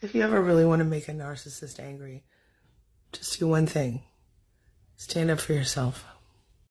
If you ever really want to make a narcissist angry, just do one thing stand up for yourself.